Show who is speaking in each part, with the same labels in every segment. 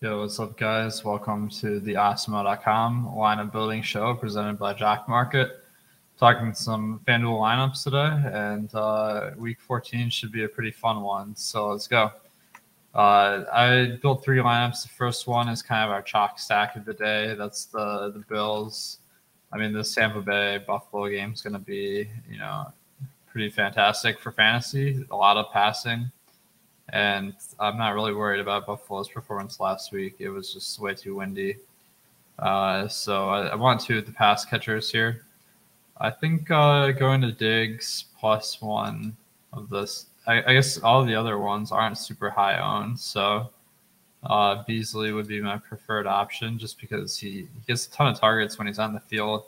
Speaker 1: Yo, what's up, guys? Welcome to the Awesemo.com lineup building show presented by Jock Market. Talking some FanDuel lineups today, and uh, week 14 should be a pretty fun one. So let's go. Uh, I built three lineups. The first one is kind of our chalk stack of the day. That's the the Bills. I mean, the Tampa Bay Buffalo game is going to be, you know, pretty fantastic for fantasy. A lot of passing and I'm not really worried about Buffalo's performance last week. It was just way too windy. Uh, so I, I, want two of the pass catchers here. I think uh, going to Diggs plus one of this. I, I, guess all the other ones aren't super high owned, so uh, Beasley would be my preferred option just because he, he gets a ton of targets when he's on the field.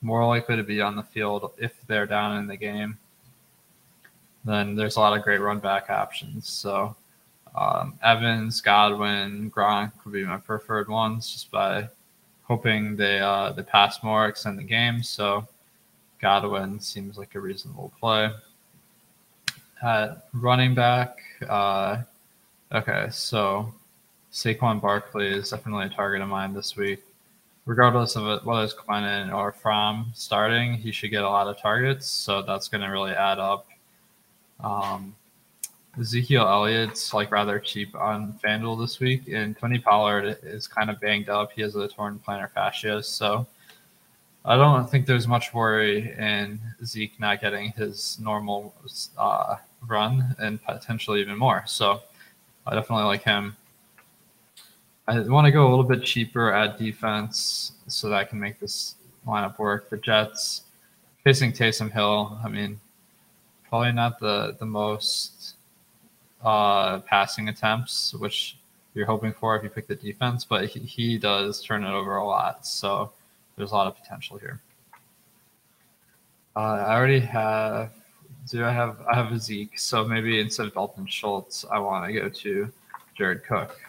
Speaker 1: More likely to be on the field if they're down in the game then there's a lot of great run back options. So um, Evans, Godwin, Gronk would be my preferred ones, just by hoping they uh, they pass more, extend the game. So Godwin seems like a reasonable play. At running back, uh, okay, so Saquon Barkley is definitely a target of mine this week. Regardless of whether it's Glennon or Fromm starting, he should get a lot of targets. So that's going to really add up um, Ezekiel Elliott's like rather cheap on FanDuel this week, and Tony Pollard is kind of banged up. He has a torn plantar fascia, so I don't think there's much worry in Zeke not getting his normal uh, run and potentially even more. So I definitely like him. I want to go a little bit cheaper at defense so that I can make this lineup work. The Jets facing Taysom Hill. I mean, probably not the the most uh, passing attempts, which you're hoping for if you pick the defense, but he, he does turn it over a lot. So there's a lot of potential here. Uh, I already have. Do I have? I have Zeke. So maybe instead of Dalton Schultz, I want to go to Jared Cook.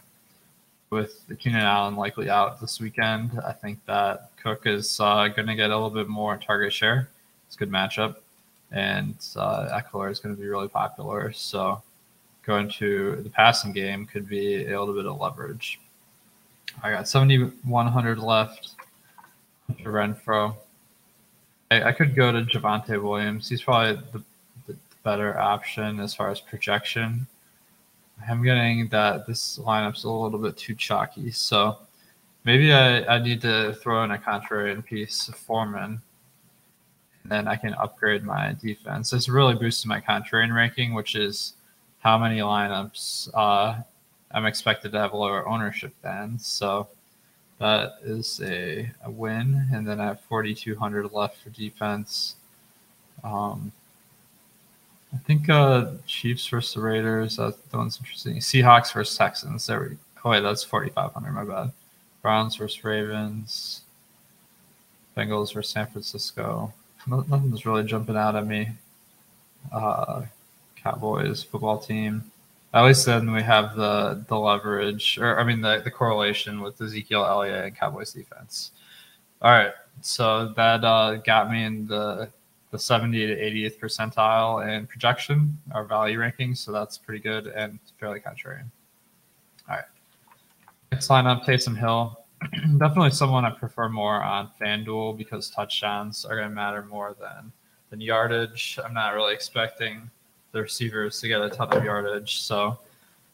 Speaker 1: With Keenan Allen likely out this weekend, I think that Cook is uh, going to get a little bit more target share. It's a good matchup and uh, Ekeler is going to be really popular. So going to the passing game could be a little bit of leverage. I got 7,100 left to Renfrow. I, I, could go to Javonte Williams. He's probably the, the better option as far as projection. I'm getting that this lineup's a little bit too chalky. So maybe I, I need to throw in a contrarian piece, Foreman then I can upgrade my defense. This really boosted my contrarian ranking, which is how many lineups uh, I'm expected to have lower ownership than. So that is a, a win. And then I have 4,200 left for defense. Um, I think uh, Chiefs versus the Raiders. That's the one's interesting. Seahawks versus Texans. There we. Oh wait, that's 4,500. My bad. Browns versus Ravens. Bengals versus San Francisco nothing's really jumping out at me. Uh, Cowboys football team. At least then we have the the leverage, or I mean the, the correlation with Ezekiel Elliott and Cowboys defense. All right, so that uh, got me in the the 70 to 80th percentile in projection, our value ranking. So that's pretty good and fairly contrarian. All right, next lineup: Taysom Hill. definitely someone I prefer more on FanDuel because touchdowns are going to matter more than than yardage. I'm not really expecting the receivers to get a ton of yardage, so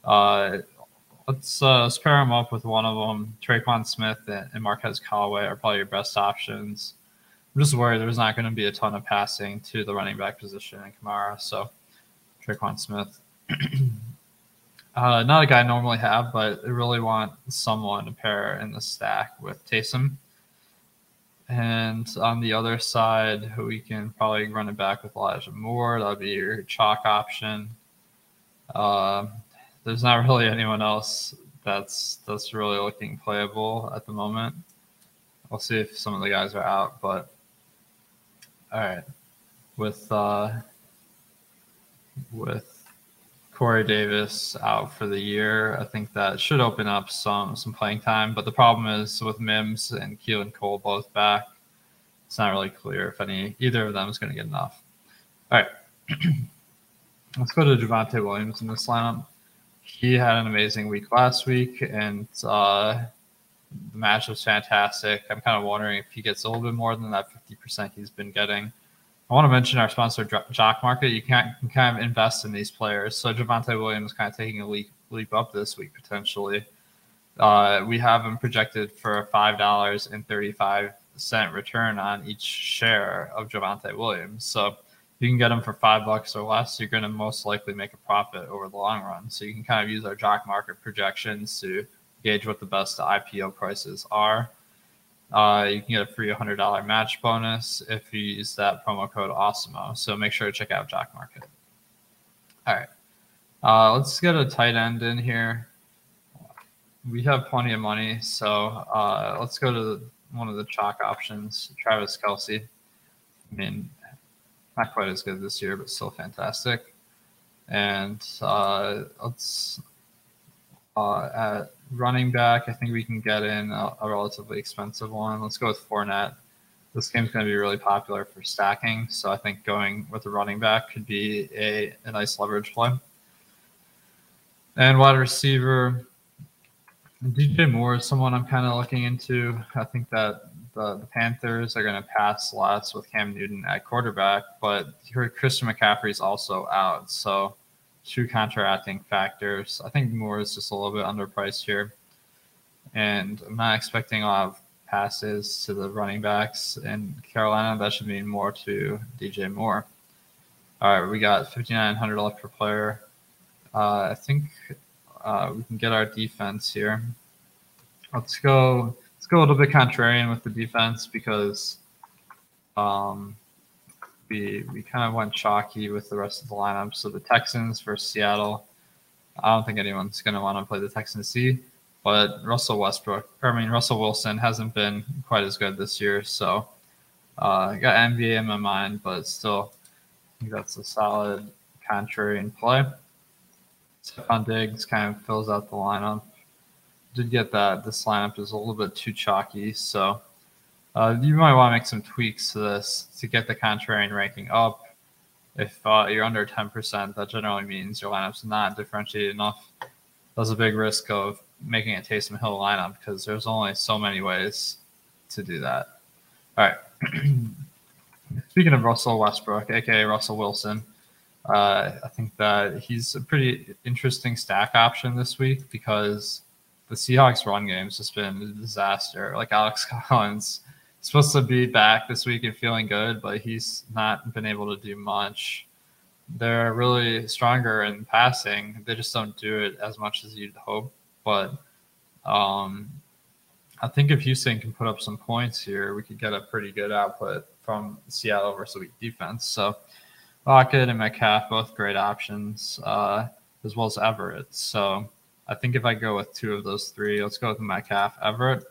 Speaker 1: uh, let's uh, let's pair them up with one of them. Tre'Quan Smith and Marquez Callaway are probably your best options. I'm just worried there's not going to be a ton of passing to the running back position in Kamara, so Tre'Quan Smith. Uh, not a guy I normally have, but I really want someone to pair in the stack with Taysom. And on the other side, we can probably run it back with Elijah Moore. That'll be your chalk option. Uh, there's not really anyone else that's that's really looking playable at the moment. We'll see if some of the guys are out, but all right. With uh, with Corey Davis out for the year. I think that should open up some some playing time. But the problem is with Mims and Keelan Cole both back, it's not really clear if any either of them is going to get enough. All right, let's go to Javonte Williams in this lineup. he had an amazing week last week, and uh, the match was fantastic. I'm kind of wondering if he gets a little bit more than that 50% he's been getting. I want to mention our sponsor, Jock Market. You can, can kind of invest in these players. So Javonte Williams kind of taking a leap, leap up this week potentially. Uh, we have him projected for five dollars and thirty-five cent return on each share of Javonte Williams. So you can get them for five bucks or less. You're going to most likely make a profit over the long run. So you can kind of use our Jock Market projections to gauge what the best IPO prices are. Uh, you can get a free $100 match bonus if you use that promo code AWESEMO. So make sure to check out Jock Market. All right. Uh, let's get a tight end in here. We have plenty of money. So uh, let's go to one of the chalk options, Travis Kelce. I mean, not quite as good this year, but still fantastic. And uh, let's uh, at running back, I think we can get in a, a, relatively expensive one. Let's go with Fournette. This game's going to be really popular for stacking, so I think going with a running back could be a, a nice leverage play. And wide receiver, DJ Moore is someone I'm kind of looking into. I think that the, the Panthers are going to pass lots with Cam Newton at quarterback, but Christian McCaffrey is also out. So two counteracting factors. I think Moore is just a little bit underpriced here. And I'm not expecting a lot of passes to the running backs in Carolina. That should mean more to DJ Moore. All right, we got 5,900 left per player. Uh, I think uh, we can get our defense here. Let's go. Let's go a little bit contrarian with the defense because um, we we kind of went chalky with the rest of the lineup. So the Texans versus Seattle. I don't think anyone's going to want to play the Texans C, but Russell Westbrook, I mean Russell Wilson, hasn't been quite as good this year. So uh, I got NBA in my mind, but still, I think that's a solid contrarian play. Stefon Diggs kind of fills out the lineup. Did get that this lineup is a little bit too chalky, so uh, you might want to make some tweaks to this to get the contrarian ranking up. If uh, you're under 10%, that generally means your lineup's not differentiated enough. There's a big risk of making a Taysom Hill lineup because there's only so many ways to do that. All right. Speaking of Russell Westbrook, aka Russell Wilson, uh, I think that he's a pretty interesting stack option this week because the Seahawks run game's just been a disaster. Like Alex Collins supposed to be back this week and feeling good, but he's not been able to do much. They're really stronger in passing. They just don't do it as much as you'd hope. But um, I think if Houston can put up some points here, we could get a pretty good output from Seattle versus weak defense. So Lockett and Metcalf, both great options, uh, as well as Everett. So I think if I go with two of those three, let's go with Metcalf, Everett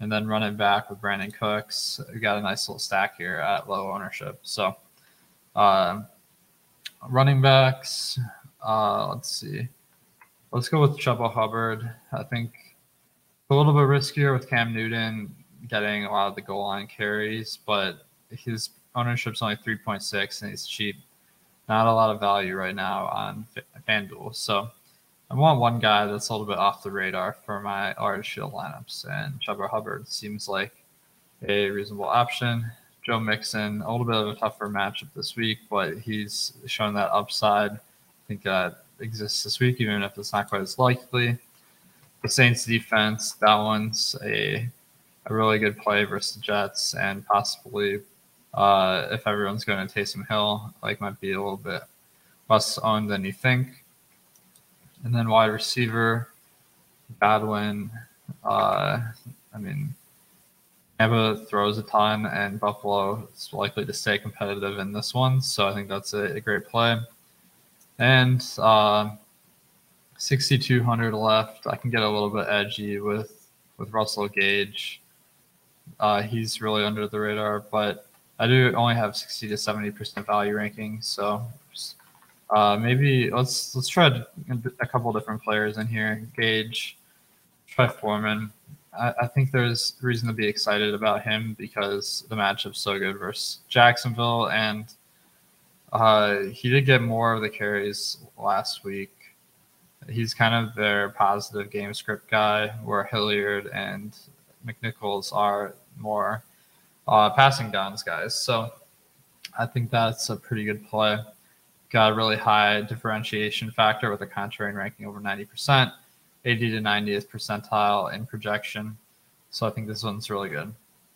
Speaker 1: and then run it back with Brandin Cooks. We got a nice little stack here at low ownership. So, uh, running backs. Uh, let's see. Let's go with Chuba Hubbard. I think a little bit riskier with Cam Newton getting a lot of the goal line carries, but his ownership's only 3.6 and he's cheap. Not a lot of value right now on FanDuel. So I want one guy that's a little bit off the radar for my large field lineups, and Chuba Hubbard seems like a reasonable option. Joe Mixon, a little bit of a tougher matchup this week, but he's shown that upside. I think that exists this week, even if it's not quite as likely. The Saints defense, that one's a a really good play versus the Jets, and possibly uh, if everyone's going to Taysom Hill, like might be a little bit less owned than you think. And then wide receiver, Godwin. Uh, I mean, Tampa throws a ton, and Buffalo is likely to stay competitive in this one. So I think that's a, a great play. And uh, 6,200 left. I can get a little bit edgy with with Russell Gage. Uh, he's really under the radar, but I do only have 60 to 70 percent value ranking, so uh, maybe let's let's try a couple different players in here. Gage, try Foreman. I, I, think there's reason to be excited about him because the matchup's so good versus Jacksonville, and uh, he did get more of the carries last week. he's kind of their positive game script guy, where Hilliard and McNichols are more uh, passing downs guys. So I think that's a pretty good play. Got a really high differentiation factor with a contrarian ranking over 90%, 80 to 90th percentile in projection. So I think this one's really good.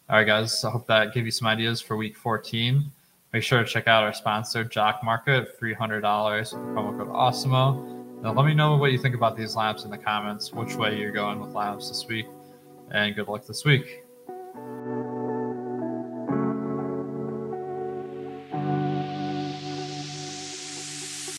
Speaker 1: All right, guys. I hope that gave you some ideas for week 14. Make sure to check out our sponsor, Jock Market, $300 promo code AWESEMO. Now, let me know what you think about these lamps in the comments, which way you're going with lamps this week, and good luck this week.